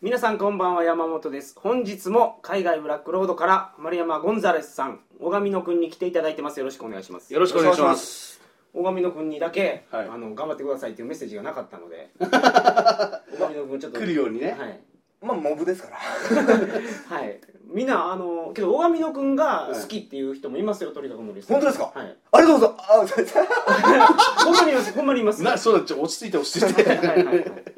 皆さんこんばんは山本です。本日も海外ブラックロードから丸山ゴンザレスさん小上野くんに来ていただいてます。よろしくお願いします。よろしくお願いします。小上野くんにだけ、はい。あの頑張ってくださいっていうメッセージがなかったので 小上野くんちょっと来るようにね。はい。まあモブですから。はい。みんなあのけど小上野くんが好きっていう人もいますよ鳥高森さん本当ですか？はい。ありがとうございます。あそうですほん まにいます。ほんまにいます。なそうだちょ落ち着いて落ち着いて。はいはいはい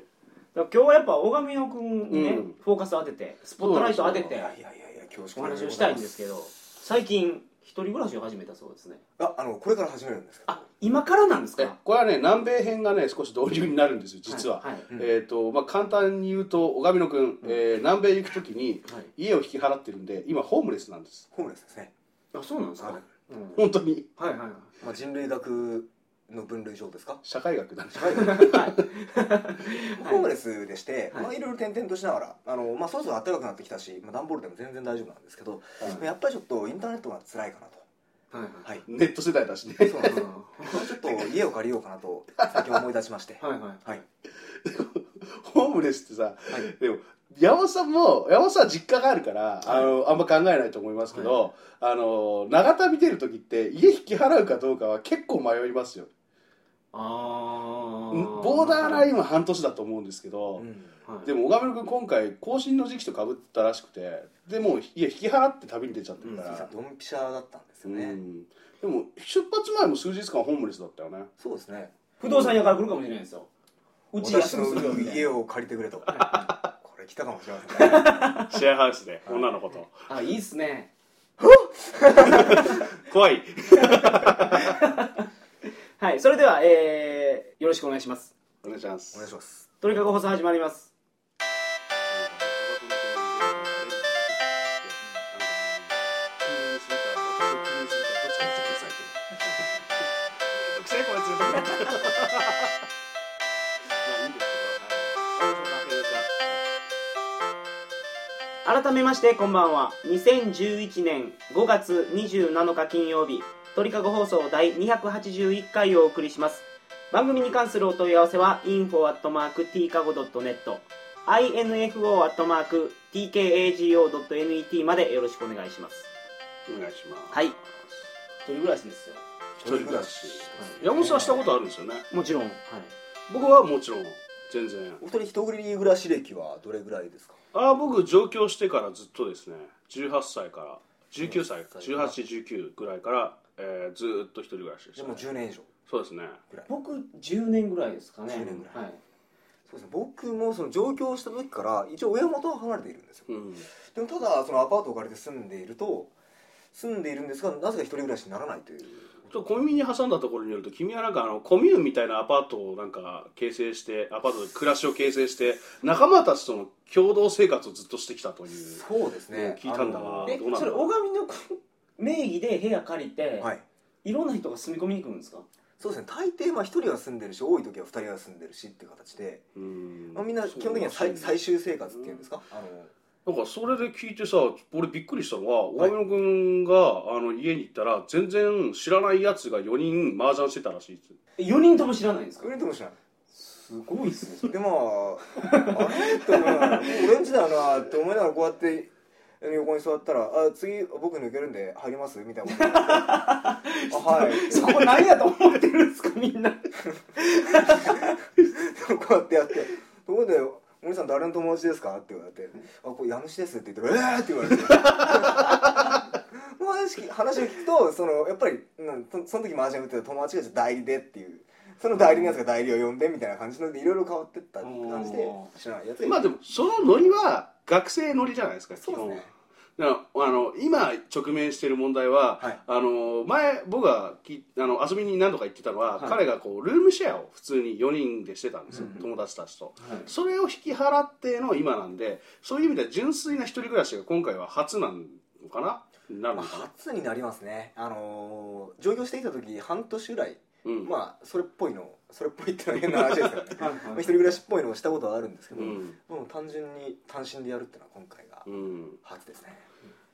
今日はやっぱ小上野くんにね、うん。フォーカス当ててスポットライト当てていやいやいやいや恐縮お話をしたいんですけど最近一人暮らしを始めたそうですね。ああのこれから始めるんですか？あ今からなんですえかこれはね南米編がね少し導入になるんですよ実は、はい。はいえっ、とまあ簡単に言うと小上野くん、えー南米行く時にはい。家を引き払ってるんで今ホームレスなんです。ホームレスですね、あそうなんですか、はい。うん。本当に。はいはいはい。まあ、人類学の分類上ですか？社会学なんですはい。ホームレスでして、はい。まあ、いろいろ転々としながらあの、まあ、そろそろ暖かくなってきたし、まあ、段ボールでも全然大丈夫なんですけど、はい。やっぱりちょっとインターネットが辛いかなと。はいはい。ネット世代だしね。そうなんです ちょっと家を借りようかなと最近思い出しまして。はいはい。はい。ホームレスってさはい。でも山本さんも山本さんは実家があるから、あのあんま考えないと思いますけど、あの長旅出る時って家引き払うかどうかは結構迷いますよあボーダーライン、ンは半年だと思うんですけど、うんはい、でも小上君今回更新の時期とかぶったらしくてでもう家引き払って旅に出ちゃってるから、ドンピシャだったんですよね、うん。でも出発前も数日間ホームレスだったよね。そうですね。不動産屋から来るかもしれないですよ。うち私安くするよみたいな。の家を借りてくれと。これ来たかもしれませんねシェアハウスで女の子と。あいいっすね。怖い はいそれでは、えー、よろしくお願いします。お願いします。お願いします。鳥かご放送始まります。改めましてこんばんは。2011年5月27日金曜日鳥かご放送第281回をお送りします。番組に関するお問い合わせは info.tkago.net info.tkago.net までよろしくお願いします。お願いします。はい。一人暮らしですよ。一人暮らし。山本さんはしたことあるんですよね。もちろん、はい、僕はもちろん全然。お二人一人暮らし歴はどれぐらいですか？ああ僕上京してからずっとですね。18歳から19歳18 1819ぐらいから、えーずーっと一人暮らしでした、でもね、10年以上。そうですね。僕10年ぐらいですかね。10年ぐらい。はい、そうですね。僕もその上京した時から一応親元は離れているんですよ。うん。でもただそのアパートを借りて住んでいると住んでいるんですがなぜか一人暮らしにならないという。ちょっとコンビニ挟んだところによると君はなんかあのコミューンみたいなアパートをなんか形成してアパートで暮らしを形成して仲間たちとの共同生活をずっとしてきたという。そうですね。聞いたんだな。あのえどうなんだそれ小上の名義で部屋借りて、はい。い、ろんな人が住み込みに来るんですか？そうですね。大抵まあ一人は住んでるし多い時は二人は住んでるしっていう形で、うん。まあ、みんな基本的には最最終生活っていうんですか？あのなんかそれで聞いてさ俺びっくりしたのは小上野君があの家に行ったら全然知らないやつが4人麻雀してたらしいです。え4人とも知らないんですか？それでも知らない。すごいっすね。でまあ あれ？って思いながら俺んちだよなって思いながらこうやって横に座ったら「あ次僕抜けるんで入ります?」みたいなこと。はい。そこ何やと思ってるんですかみんな。こうやってやって「ところで森さん誰の友達ですか?」って言われて「あこれ家主です」って言って「えー!」って言われて。話話を聞くとそのやっぱり、うん、そその時麻雀打ってた友達が代理でっていうその代理のやつが代理を呼んでみたいな感じのでいろいろ変わってった感じで知らないやつまあでもそのノリは学生ノリじゃないですかそうですね基本だからあの今直面している問題は、はい。あの前僕がきあの遊びに何度か行ってたのは、はい。彼がこうルームシェアを普通に4人でしてたんですよ、うん友達たちと、はい。それを引き払っての今なんでそういう意味では純粋な一人暮らしが今回は初なのかな？なるまあのかな、初になりますね。あのー上京してきた時半年ぐらいうん。まあそれっぽいのそれっぽいっていうのは変な話ですよね。は いまあ一人暮らしっぽいのをしたことはあるんですけど、うん。もう単純に単身でやるっていうのは今回がうん、初ですね、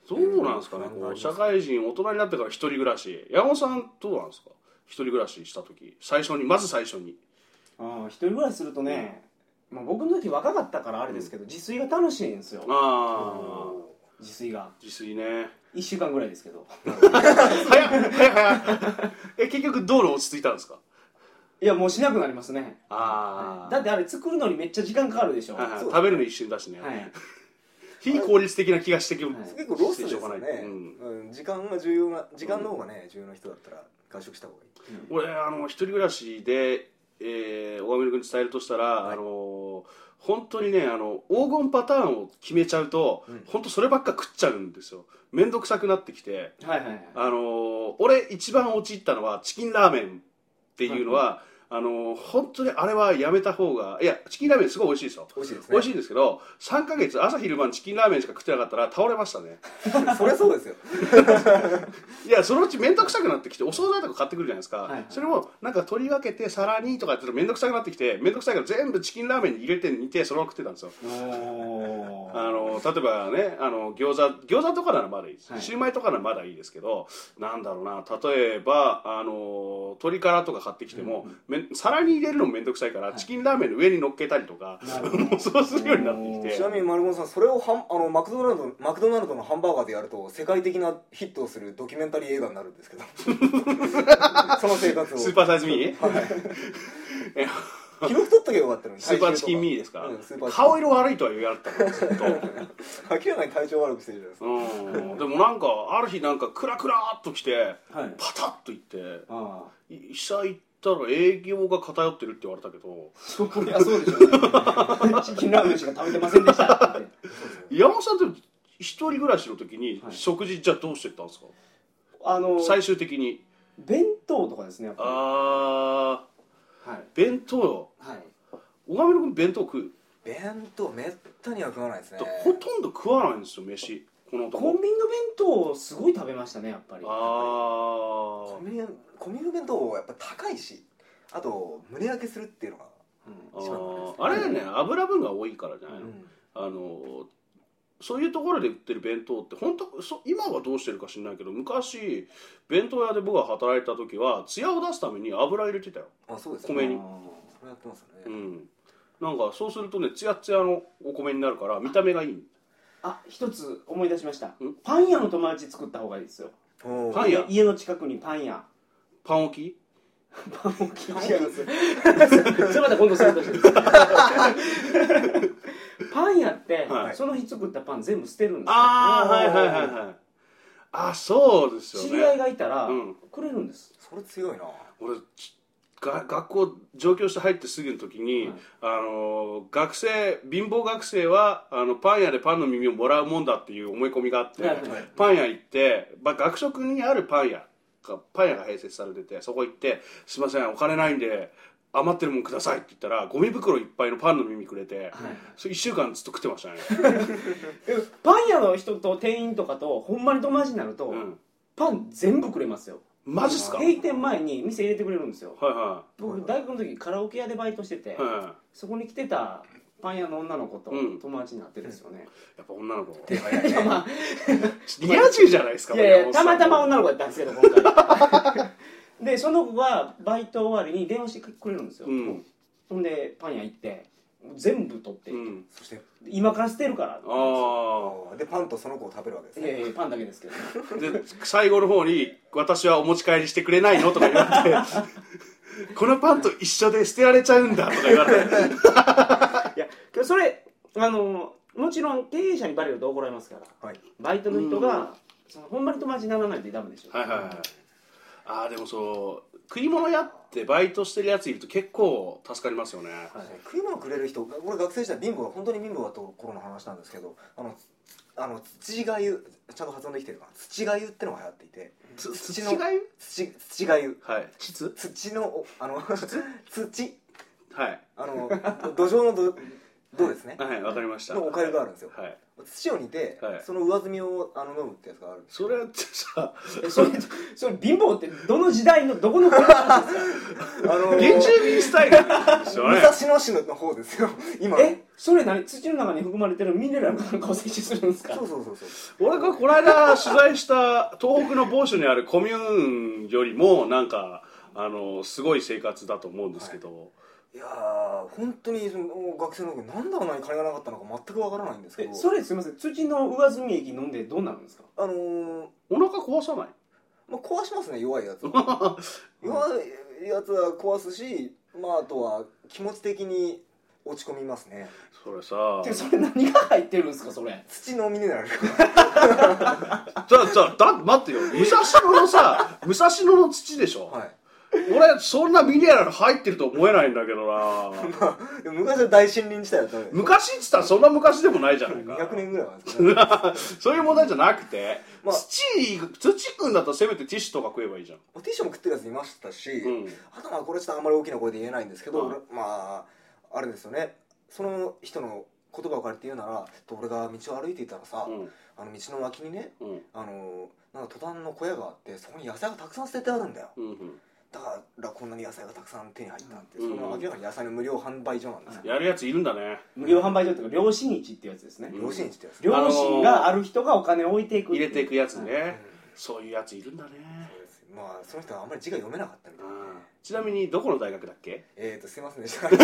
どうなんですかね、うん。こう社会人大人になってから一人暮らし。山本さんどうなんですか？一人暮らしした時。最初にまず最初に。ああ一人暮らしするとね、まあ、僕の時若かったからあれですけど、自炊が楽しいんですよ。ああ。自炊が。自炊ね。1週間ぐらいですけど。早っ早っ早っえ結局道路落ち着いたんですか？いやもうしなくなりますね。あだってあれ作るのにめっちゃ時間かかるでしょ。はいはい。食べるの一瞬だしね、はい。非効率的な気がしてきはい。結構ロスですよね。しょうがない、うん。うん、時間が重要な時間の方がね重要な人だったら外食した方がいい。俺あの一人暮らしで、えー、小上君に伝えるとしたら、はい。あの本当にねあの黄金パターンを決めちゃうと、うん。本当そればっか食っちゃうんですよ。面倒くさくなってきて。はいはいはい。あの俺一番陥ったのはチキンラーメンっていうのは、あの本当にあれはやめた方がいやチキンラーメンすごい美味しいですよ。美味しいですね。美味しいんですけど3ヶ月朝昼晩チキンラーメンしか食ってなかったら倒れましたね。そりゃそうですよ。いやそのうち面倒くさくなってきてお惣菜とか買ってくるじゃないですか、はいはい。それもなんか取り分けて皿にとかやってると面倒くさくなってきて面倒くさいから全部チキンラーメンに入れて煮てそのまま食ってたんですよ。あの例えばねあの餃子餃子とかならまだいいです、はい。シューマイとかならまだいいですけどなんだろうな例えばあの鶏からとか買ってきても、めん皿に入れるのも面倒くさいから、い。チキンラーメンの上に乗っけたりとかもうそうするようになってきて。ちなみに丸本さんそれをはんあのマクドナルドマクドナルドのハンバーガーでやると世界的なヒットをするドキュメンタリー映画になるんですけど。その生活を。スーパーサイズミー昨日太っとけばよかったのにスーパーチキンミーーですか、うんスーパーチキン。顔色悪いとは言われたのずっと。明らかに体調悪くしてるじゃないですか。うん。でもなんかある日なんかクラクラっと来てはい。パタッといってああ。医者行ったら営業が偏ってるって言われたけど。そこいやそうでしょ。う ねチキンラーメンしか食べてませんでしたって。山本さんって一人暮らしの時にはい。食事じゃあどうしてったんですか、あの最終的に。弁当とかですねやっぱあはい。弁当よ。はい。小上野君弁当食う、弁当めったには食わないですね。ほとんど食わないんですよ飯このコ男ンビニの弁当すごい食べましたねやっぱり。あコンビニコンビニの弁当やっぱ高いしあと胸焼けするっていうのが、ー一番のあれね油分が多いからじゃないの、うん。あのそういうところで売ってる弁当って本当そ今はどうしてるか知らないけど昔弁当屋で僕が働いた時は艶を出すために油入れてたよ。あそうです米に。あそれやってますよね、うん。なんかそうするとねツヤツヤのお米になるから見た目がいいあ一つ思い出しました。ん？パン屋の友達作った方がいいですよ。パン屋？家の近くにパン屋。パン置き？パン置き。違います。それまた今度するとして。パン屋って、はい。その日作ったパン全部捨てるんですよ。ああはいはいはいはいあそうですよね。知り合いがいたら、うん。くれるんです。それ強いな。俺ちが学校上京して入ってすぐの時に、はい。あの学生貧乏学生はあのパン屋でパンの耳をもらうもんだっていう思い込みがあって、はいはい。パン屋行って、まあ、学食にあるパン屋がパン屋が併設されててそこ行って「すいませんお金ないんで余ってるもんください」って言ったらゴミ袋いっぱいのパンの耳くれて、それ1週間ずっと食ってましたね、でパン屋の人と店員とかとほんまに友達になると、うん、パン全部くれますよマジっすか？はい閉店前に店入れてくれるんですよ。は僕大学の時カラオケ屋でバイトしてて、い、はそこに来てたパン屋の女の子とうん。友達になってるんですよね、い、やっぱ女の子。手早いまあ。リア充じゃないですかいやいやたまたま女女の子やったんですけど今回。でその子がバイト終わりに電話してくれるんですよ、うん。ほんでパン屋行って全部取って、うん。そして今から捨てるからああでパンとその子を食べるわけですね。いやいやパンだけですけど。で最後の方に「私はお持ち帰りしてくれないの?」とか言われて「このパンと一緒で捨てられちゃうんだ」とか言われて。いやけどそれあのもちろん経営者にバレると怒られますから。はい。バイトの人がそのほんまに友達にならないとダメでしょ。はいはいはいああでもそう食い物屋ってバイトしてるやついると結構助かりますよね、はい。食い物くれる人俺学生時代貧乏本当に貧乏だった頃の話なんですけどあのあの土がゆちゃんと発音できてるかな？土がゆってのが流行っていてつ土の土がゆ？土土がゆ。はい。膣土のおあの 土。はい。あの土壌の土土ですね？はいわかりました。のおかゆがあるんですよ。はい。土を煮て、はい。その上澄みをあの飲むってやつがあるんですそれってさえそれ それ貧乏ってどの時代のどこの国なんですか？あの原住民スタイルですよ武ね。蔵野市の方ですよ。今。えそれ何？土の中に含まれてるミネラルかなんかを摂取するんですか？そうそうそうそう。俺がこの間取材した東北の某所にあるコミューンよりもなんかあのすごい生活だと思うんですけど、いやー本当にその学生の時なんであんなに金がなかったのか全くわからないんですけえどそれすみません。土の上澄み液飲んでどうなるんですか？あのーお腹壊さない？まあ、壊しますね弱いやつ。は弱いやつは壊すしまああとは気持ち的に落ち込みますね。それさ。でそれ何が入ってるんですかそれ？土のミネラル。じゃあじゃあだ待ってよ。武蔵野のさ武蔵野の土でしょ、はい俺そんなミネラル入ってると思えないんだけどな。まあでも昔は大森林地帯だったので昔っつったらそんな昔でもないじゃないか。200年ぐらいなんですけど、ね、そういう問題じゃなくて、まあ土土くんだったらせめてティッシュとか食えばいいじゃん。ティッシュも食ってるやついましたし、うん。あとまあこれちょっとあんまり大きな声で言えないんですけど、はい俺まああれですよね。その人の言葉を借りて言うなら俺が道を歩いていたらさ、うん。あの道の脇にねうん。あのなんか途端の小屋があってそこに野菜がたくさん捨ててあるんだよ。うんうんだからこんなに野菜がたくさん手に入ったって、うん。その明らかに野菜の無料販売所なんですよ、やるやついるんだね。無料販売所っていうか良心市っていうやつですね。うん。良心地ってやつ、良心がある人がお金を置いていく入れていくやつはいね、そういうやついるんだね。そうです。まあその人はあんまり字が読めなかったみたいな、うんちなみにどこの大学だっけ？えーとすいませんでした。それ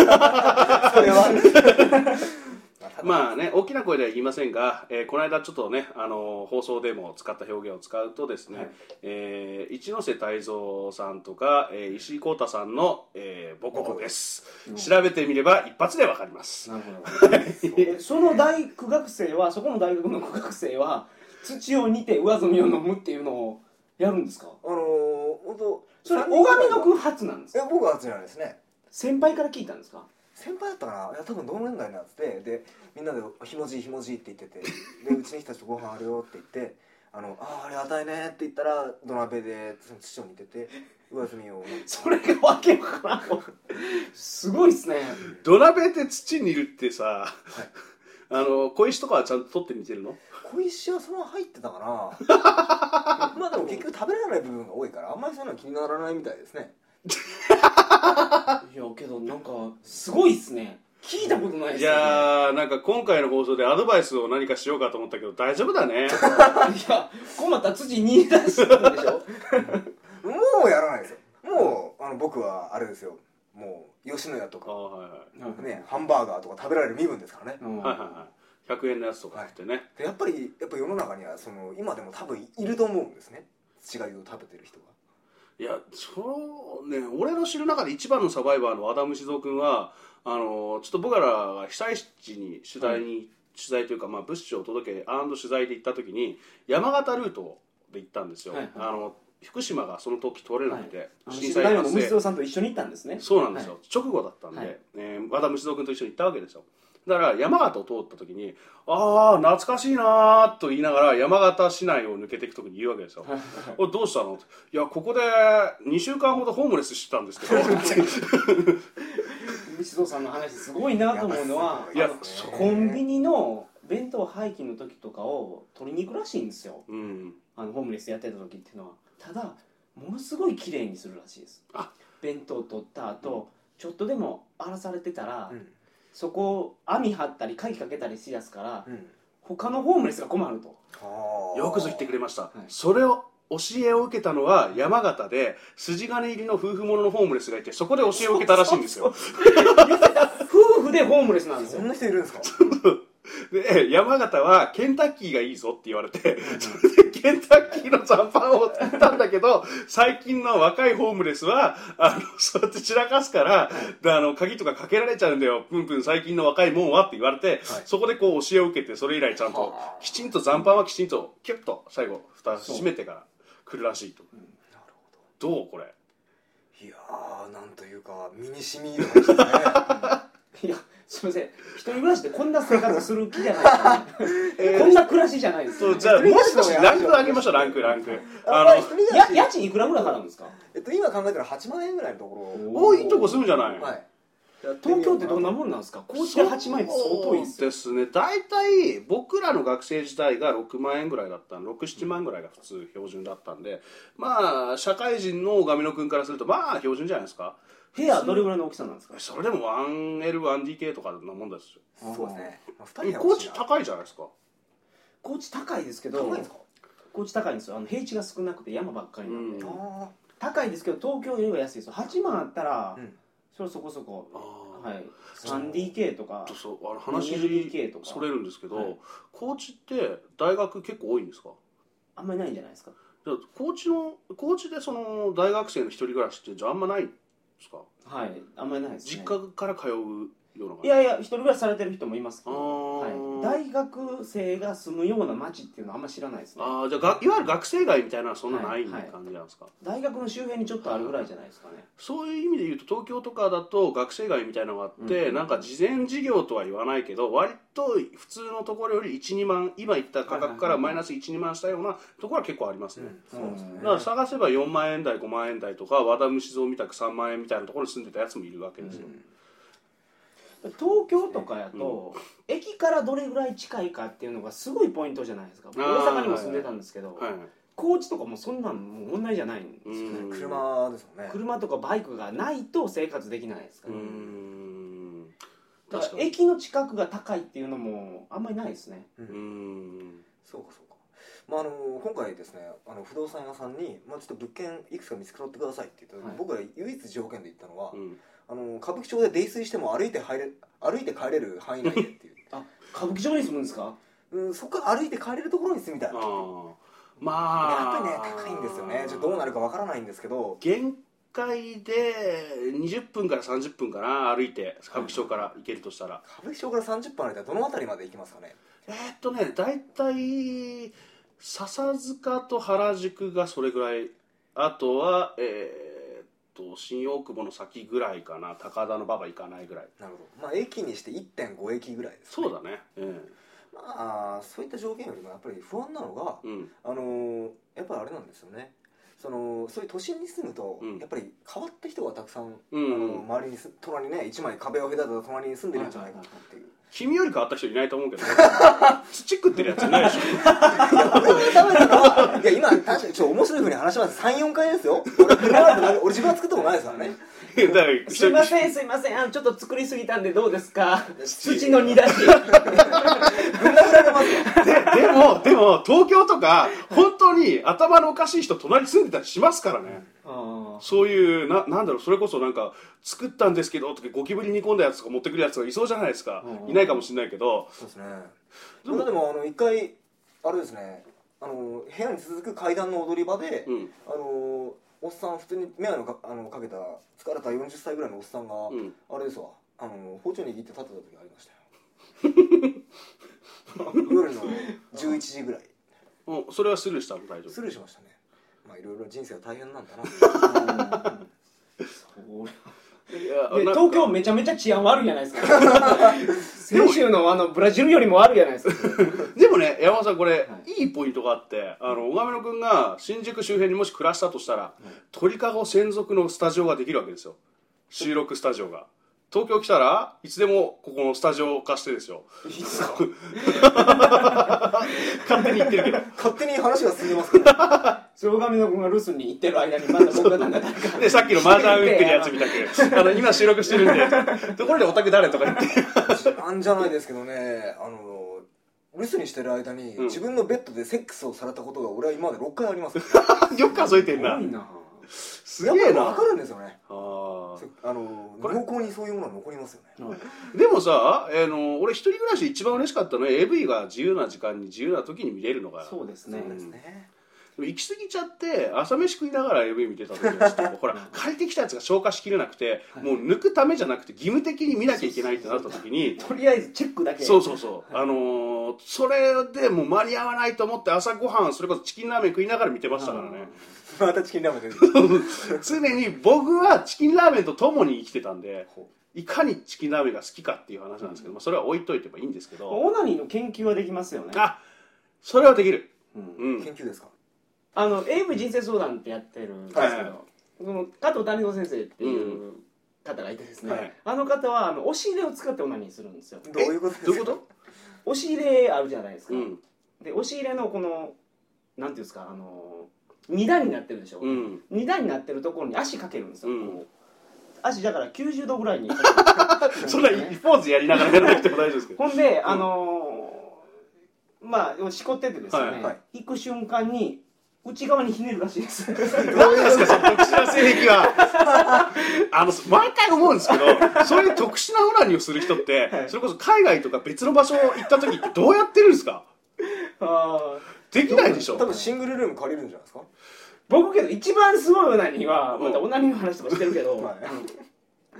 は。まあね大きな声では言いませんが、えーこの間ちょっとね、あのー放送でも使った表現を使うとですね、はい。えー一ノ瀬泰造さんとか、えー石井浩太さんの、えー母国です、うん。調べてみれば一発でわかります。なるほど。え その大苦学生はそこの大学の苦学生は土を煮て上澄みを飲むっていうのをやるんですか？あのー、本当それ小上の句発なんですか？え僕は初じゃないですね。先輩から聞いたんですか？先輩だったかな？いや多分同年代になってでみんなで「ひもじいひもじい」って言っててでうちに来た人ご飯あるよって言って「あのあーありがたいね」って言ったら土鍋でその土を煮てて上澄みを。それがわけわからん。すごいっすね。土鍋で土にいるってさ、あの小石とかはちゃんと取ってみてるの？小石はそのまま入ってたかな。まあでも結局食べられない部分が多いからあんまりそういうのは気にならないみたいですね。いやけどなんかすごいっすね。聞いたことないっいすよね。やーなんか今回の放送でアドバイスを何かしようかと思ったけど大丈夫だね。いや困ったに出すんでしょ？もうやらないですよ。もうあの僕はあれですよ。もう吉野家とかはいはい。ねハンバーガーとか食べられる身分ですからね。うん。はいはいはい。100円のやつとか食ってね、でやっぱりやっぱ世の中にはその今でも多分いると思うんですね。違いを食べてる人がいやそうね。俺の知る中で一番のサバイバーの和田虫蔵君はあのちょっと僕らが被災地に取材に、取材というか、まあ、物資を届け取材で行った時に山形ルートで行ったんですよ、はいはい。あの福島がその時取れなくて、あの震震災の虫蔵さんと一緒に行ったんですね。そうなんですよ、は直後だったんで、はい。えー和田虫蔵君と一緒に行ったわけですよ。だから山形を通った時にああ懐かしいなーと言いながら山形市内を抜けていく時に言うわけですよ「おい。どうしたの?」いやここで2週間ほどホームレスしてたんですけど」虫蔵さんの話すごいなと思うのはいやあのコンビニの弁当廃棄の時とかを取りに行くらしいんですよ。うん。あのホームレスやってた時っていうのはただものすごい綺麗にするらしいです。あ。弁当取った後、ちょっとでも荒らされてたら、うん。そこを網張ったり鍵かけたりしやすから、うん。他のホームレスが困ると。はあ。よくぞ言ってくれました、い。それを教えを受けたのは山形で筋金入りの夫婦者のホームレスがいてそこで教えを受けたらしいんですよ。夫婦でホームレスなんですよ。そんな人いるんですか？で山形はケンタッキーがいいぞって言われてそれでケンタッキーの残飯を作ったんだけど最近の若いホームレスはあのそうやって散らかすからであの鍵とかかけられちゃうんだよ。プンプン最近の若いもんはって言われて、そこでこう教えを受けてそれ以来ちゃんとはあ。きちんと残飯はきちんとキュッと最後蓋閉めてから来るらしいと。ど。うこれ？いやーなんというか身に染み入る話ですね。い やすいません。一人暮らしでこんな生活する気じゃない。ですよねこんな暮らしじゃないです。そうじゃあもう少しランク上げましょうランク。ランクあのやし家賃いくらぐらい払うんですか？えっと今考えたら8万円ぐらいのとこ多いとこ住むじゃない、ろはい。東京ってどんなもんなんですか？高知で8万円って相当いいですですね。大体僕らの学生時代が6万円ぐらいだった67万ぐらいが普通標準だったんでまあ社会人の上野君からするとまあ標準じゃないですか部屋どれぐらいの大きさなんですか？それでも 1L1DK とかなもんですよ。そうですね。まあ二人は高知高いじゃないですか。高知高いですけど高いんですか？高知高いんですよ。あの平地が少なくて山ばっかりなんで、うん。あ高いですけど東京よりは安いですよ。8万あったらうん。それそこそこはい。3DK とかそうあの話 2LDK とか。それるんですけど、はい。高知って大学結構多いんですか？あんまりないんじゃないですか？じゃあ高知の高知でその大学生の一人暮らしってじゃああんまないんですか？はいあんまりないですね。実家から通うような感じ？いやいや一人暮らしされてる人もいますけど、大学生が住むような町っていうのはあんま知らないですね。ああじゃあがいわゆる学生街みたいなのはそんなないはいはい感じなんですか、大学の周辺にちょっとあるぐらいじゃないですかね。そういう意味で言うと東京とかだと学生街みたいなのがあって、うん。なんか事前事業とは言わないけど割と普通のところより12万今言った価格からマイナス12万したようなところは結構ありますね、そうですね。だから探せば4万円台5万円台とか和田虫蔵みたく3万円みたいなところに住んでたやつもいるわけですよ、東京とかやと、駅からどれぐらい近いかっていうのがすごいポイントじゃないですか。大阪にも住んでたんですけど、はい高知とかもそんなんもう問題じゃないんですよね、うん。車ですもんね。車とかバイクがないと生活できないですかうら、んだか確からに。駅の近くが高いっていうのもあんまりないですね。うん。うん。そうかそうか。まああの今回ですねあの不動産屋さんに、まあ、ちょっと物件いくつか見繕ってくださいって言ったら、はい。僕が唯一条件で言ったのは、うんあの歌舞伎町で泥酔しても歩いて入れ歩いて帰れる範囲内でっていう、あ歌舞伎町に住むんですか？うん、そこから歩いて帰れるところに住みたい。なやっあー。まあ。ぱりね高いんですよね。ちょっとどうなるかわからないんですけど。限界で20分から30分かな歩いて歌舞伎町から行けるとしたら、歌舞伎町から30分歩いたらどの辺りまで行きますかね？えーっとね大体笹塚と原宿がそれぐらい。あとはえーっと新大久保の先ぐらいかな高田の馬場行かないぐらい。なるほど。まあ駅にして1.5駅ぐらいです、そうだね。えまあそういった条件よりもやっぱり不安なのがえうん。あのーやっぱりあれなんですよね。そのそういう都心に住むと、うん。やっぱり変わった人がたくさん、うん。あの周りにす隣にね一枚壁を隔てた隣に住んでるんじゃないかなっていう、君より変わった人いないと思うけど 土食ってるやついないでしょ確かに面白いふうに話します。34回ですよ。俺俺自分は作ったことないですからね。だからすいませんすいません。あのちょっと作りすぎたんでどうですか？土の煮出し。ででもでも東京とか本当に頭のおかしい人隣に住んでたりしますからね。あそういうななんだろうそれこそなんか作ったんですけどとかゴキブリ煮込んだやつとか持ってくるやつがいそうじゃないですか、うん。いないかもしれないけど。そうですね。でもでもあの一回あれですねあの部屋に続く階段の踊り場で、うん。あのおっさん普通に眼鏡かあのかけた疲れた40歳ぐらいのおっさんが、うん。あれですわ。あの包丁握って立ってた時ありましたよ。夜の11時ぐらい。うん。それはスルーしたの？大丈スルーしましたね。まあいろいろ人生は大変なんだな。あそ夫いや東京めちゃめちゃ治安悪いじゃないですか。先週のあのブラジルよりも悪いじゃないですか。でもね山本さんこれ、、はいいポイントがあってあの小亀野君が新宿周辺にもし暮らしたとしたら、鳥かご専属のスタジオができるわけですよ。収録スタジオが。東京来たらいつでもここのスタジオを貸してですよ。いいっすか。勝手に言ってるけど。勝手に話が進んでますからそれを神野君が留守に行ってる間にまた僕がなんだ誰か。でさっきの麻雀ウィークのやつみたく あの今収録してるんで。ところでオタク誰とか言って。なんじゃないですけどね。あの留守にしてる間に、うん。自分のベッドでセックスをされたことが俺は今まで6回あります。か らよく数えてんな。すごいな。すげえな。分かるんですよね。ああの濃厚にそういうものは残りますよね。でもさ、あの俺一人暮らしで一番嬉しかったのは AV が自由な時間に自由な時に見れるのが。そうですね。そうですね行き過ぎちゃって朝飯食いながら AV 見てた時はちょっと ほら借りてきたやつが消化しきれなくて、もう抜くためじゃなくて義務的に見なきゃいけないってなった時にとりあえずチェックだけ。そうそうそう、あのーそれでもう間に合わないと思って朝ごはんそれこそチキンラーメン食いながら見てましたからね。またチキンラーメン出てきた。常に僕はチキンラーメンと共に生きてたんでいかにチキンラーメンが好きかっていう話なんですけど、まあ、それは置いといてもいいんですけど。オナニーの研究はできますよね。あそれはできる。うん。うん。研究ですか？あの AV 人生相談ってやってるんですけど、はいはい。その加藤谷子先生っていう方がいてですね、はい。あの方はあの押し入れを使ってオナニーするんですよ。どういうことですか？押し入れあるじゃないですか、とうん。で押し入れのこのなんていうんですかあの二段になってるでしょ、うん。二段になってるところに足かけるんですよ、うん。足だから90度ぐらいに。そんな一ポーズやりながらやらなくても大丈夫ですけど。ほんであのーまあしこっててですね、はいはい。行く瞬間に内側にひねるらしいです。何ですかその特殊な性癖は。あの毎回思うんですけどそういう特殊なオナニーをする人って、はい。それこそ海外とか別の場所行った時ってどうやってるんですか？あー。できないでしょ。多分シングルルーム借りるんじゃないですか？僕けど一番すごいオナニーはうん。またオナニーの話とかしてるけど、はい。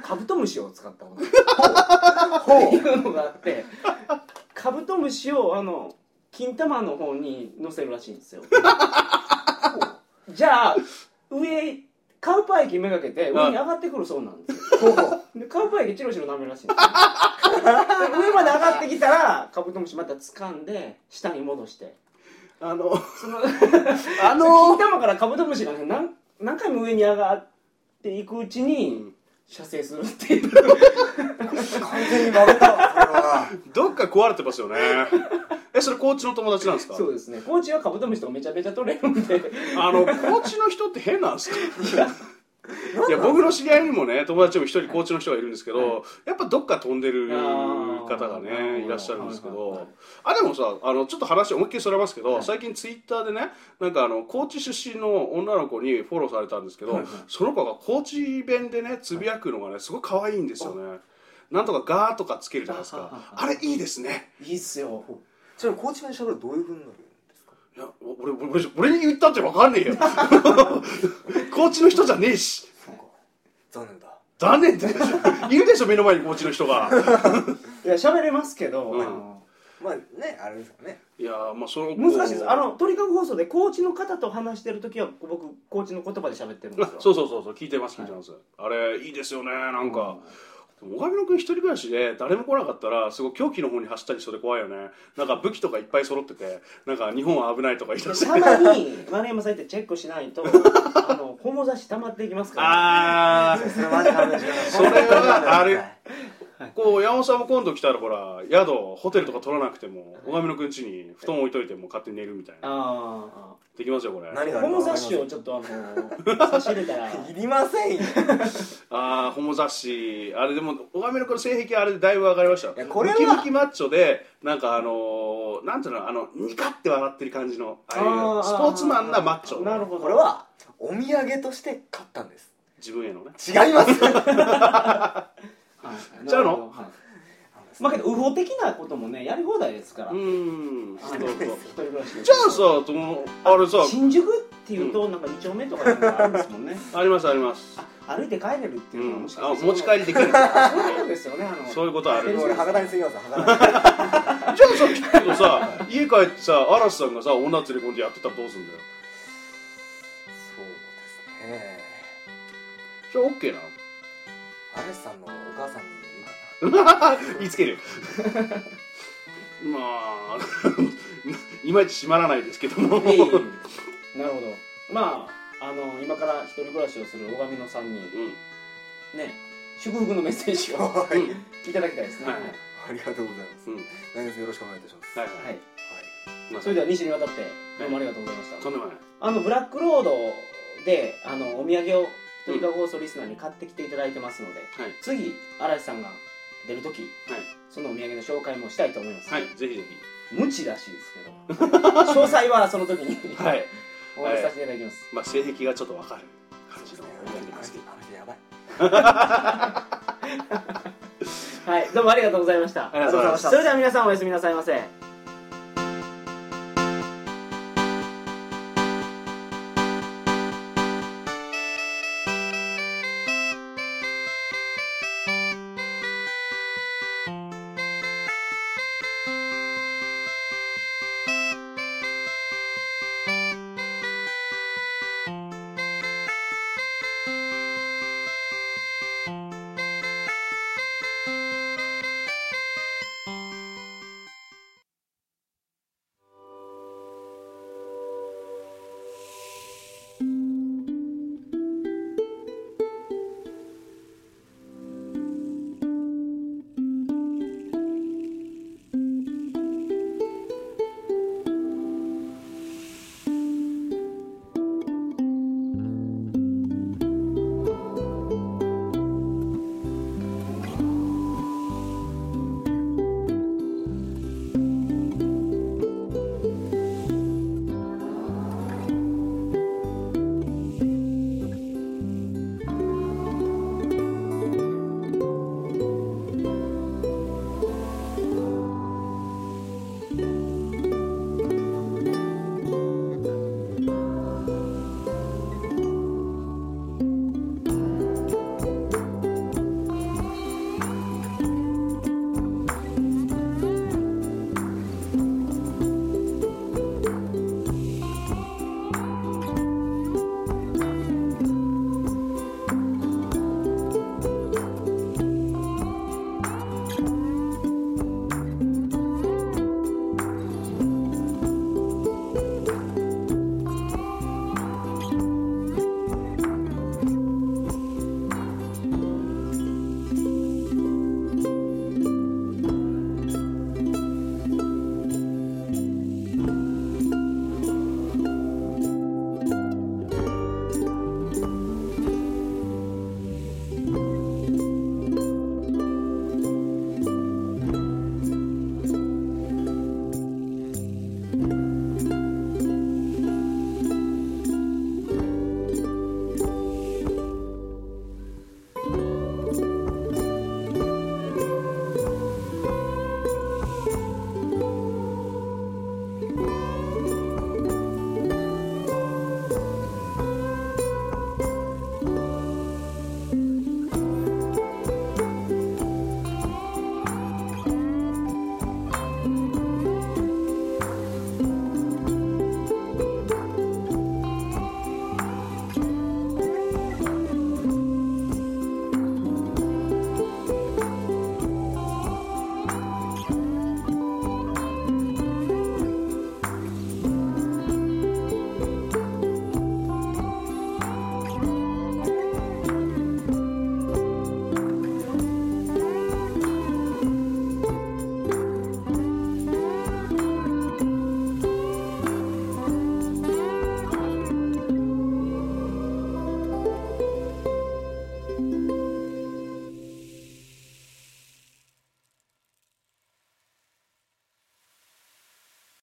カブトムシを使ったオナニー。っていうのがあって カブトムシをあの金玉の方に乗せるらしいんですよじゃあ上カウパー駅めがけて上に上がってくるそうなんですよ。でカウパー駅チロチロ舐めるらしいんですよ。で上まで上がってきたらカブトムシまた掴んで下に戻して。あのそのあ金の玉からカブトムシがね何何回も上に上がっていくうちに射精するっていう。完全に曲げたわそれは。どっか壊れてますよね。えそれコーチの友達なんですか？そうですね。高知はカブトムシとかめちゃめちゃ取れるんで。あのコーチの人って変なんですか？いや僕の知り合いにもね友達も一人コーチの人がいるんですけど、はい。やっぱどっか飛んでる方があねーいらっしゃるんですけど、はいはいはいあでもさあのちょっと話思いっきりそれますけど、はい。最近ツイッターでねなんかあの高知出身の女の子にフォローされたんですけど、その子が高知弁でねつぶやくのがねすごい可愛いんですよね。なんとかガーとかつけるじゃないですか。あれいいですね。いいっすよ。ちなみにコーチ弁喋るとどういうふうになるいや俺俺俺に言ったって分かんねえよ。高知の人じゃねえし。残念だ。残念って。いるでしょ目の前に高知の人が。いや喋れますけど、うん。あのまあねあれですからね。いやーまあその難しいです。あの鳥かご放送でコーチの方と話してる時は僕コーチの言葉で喋ってるんですよ。あそうそうそうそう聞いてます聞いてます、あれいいですよねなんか、小上野君一人暮らしで誰も来なかったらすごい狂気の方に走ったりしそうで怖いよね。なんか武器とかいっぱい揃っててなんか日本は危ないとか言い出して。たまに丸山さんってチェックしないと あのホモ雑誌溜まっていきますから。あそれマジ勘弁してくださいそれはあれはいあ こう山本さんも今度来たらほら宿ホテルとか取らなくても小上野君家に布団置いといても勝手に寝るみたいな。あできますよこれ。何があホモ雑誌をちょっとあの差し入れたらいりませんよ。ああホモ雑誌。あれでも小上野君の性癖あれでだいぶ上がりました。よいやこれは。ムキムキマッチョでなんかあのーなんていうのあのニカって笑ってる感じのああいうスポーツマンなマッチョ。なるほど。これはお土産として買ったんです。自分へのね。違います。は いちゃうの？まあけど右法的なこともねやり放題ですから、うーん。あの一人暮らしでじゃあさともあれさ。新宿っていうとなんか2丁目とかあるんですもんね。ありますあります。あ歩いて帰れるっていうのもしかしたらあ持ち帰りできる。あそういうことですよねあの。そういうことある俺博多に住みます博多に。じゃあさけどさ家帰ってさ嵐さんがさ女連れ込んでやってたらどうすんだよ。そうですね。それ OK なの？嵐さんのお母さんに言うかな。言いつける。まあ いまいち閉まらないですけども。いえいえなるほど。まああの今から一人暮らしをする小上野さんにうん。ね祝福のメッセージをはい。うんいただきたいですね。はい。ありがとうございます。うん。何卒よろしくお願いいたします。はいはい。はい。まあそれでは西にわたってどうもありがとうございました、とんでもない。あのブラックロードであのお土産を鳥かご放送リスナーに買ってきていただいてますので、はい。次嵐さんが出る時はい。そのお土産の紹介もしたいと思います、はい。ぜひぜ無知らしいですけど。詳細はその時にひはい。お話しさせていただきます、まあ性癖がちょっとわかる感じのお土産あですけどの人やばい。はい。どうもありがとうございました。ありがとうございました。それでは皆さんおやすみなさいませ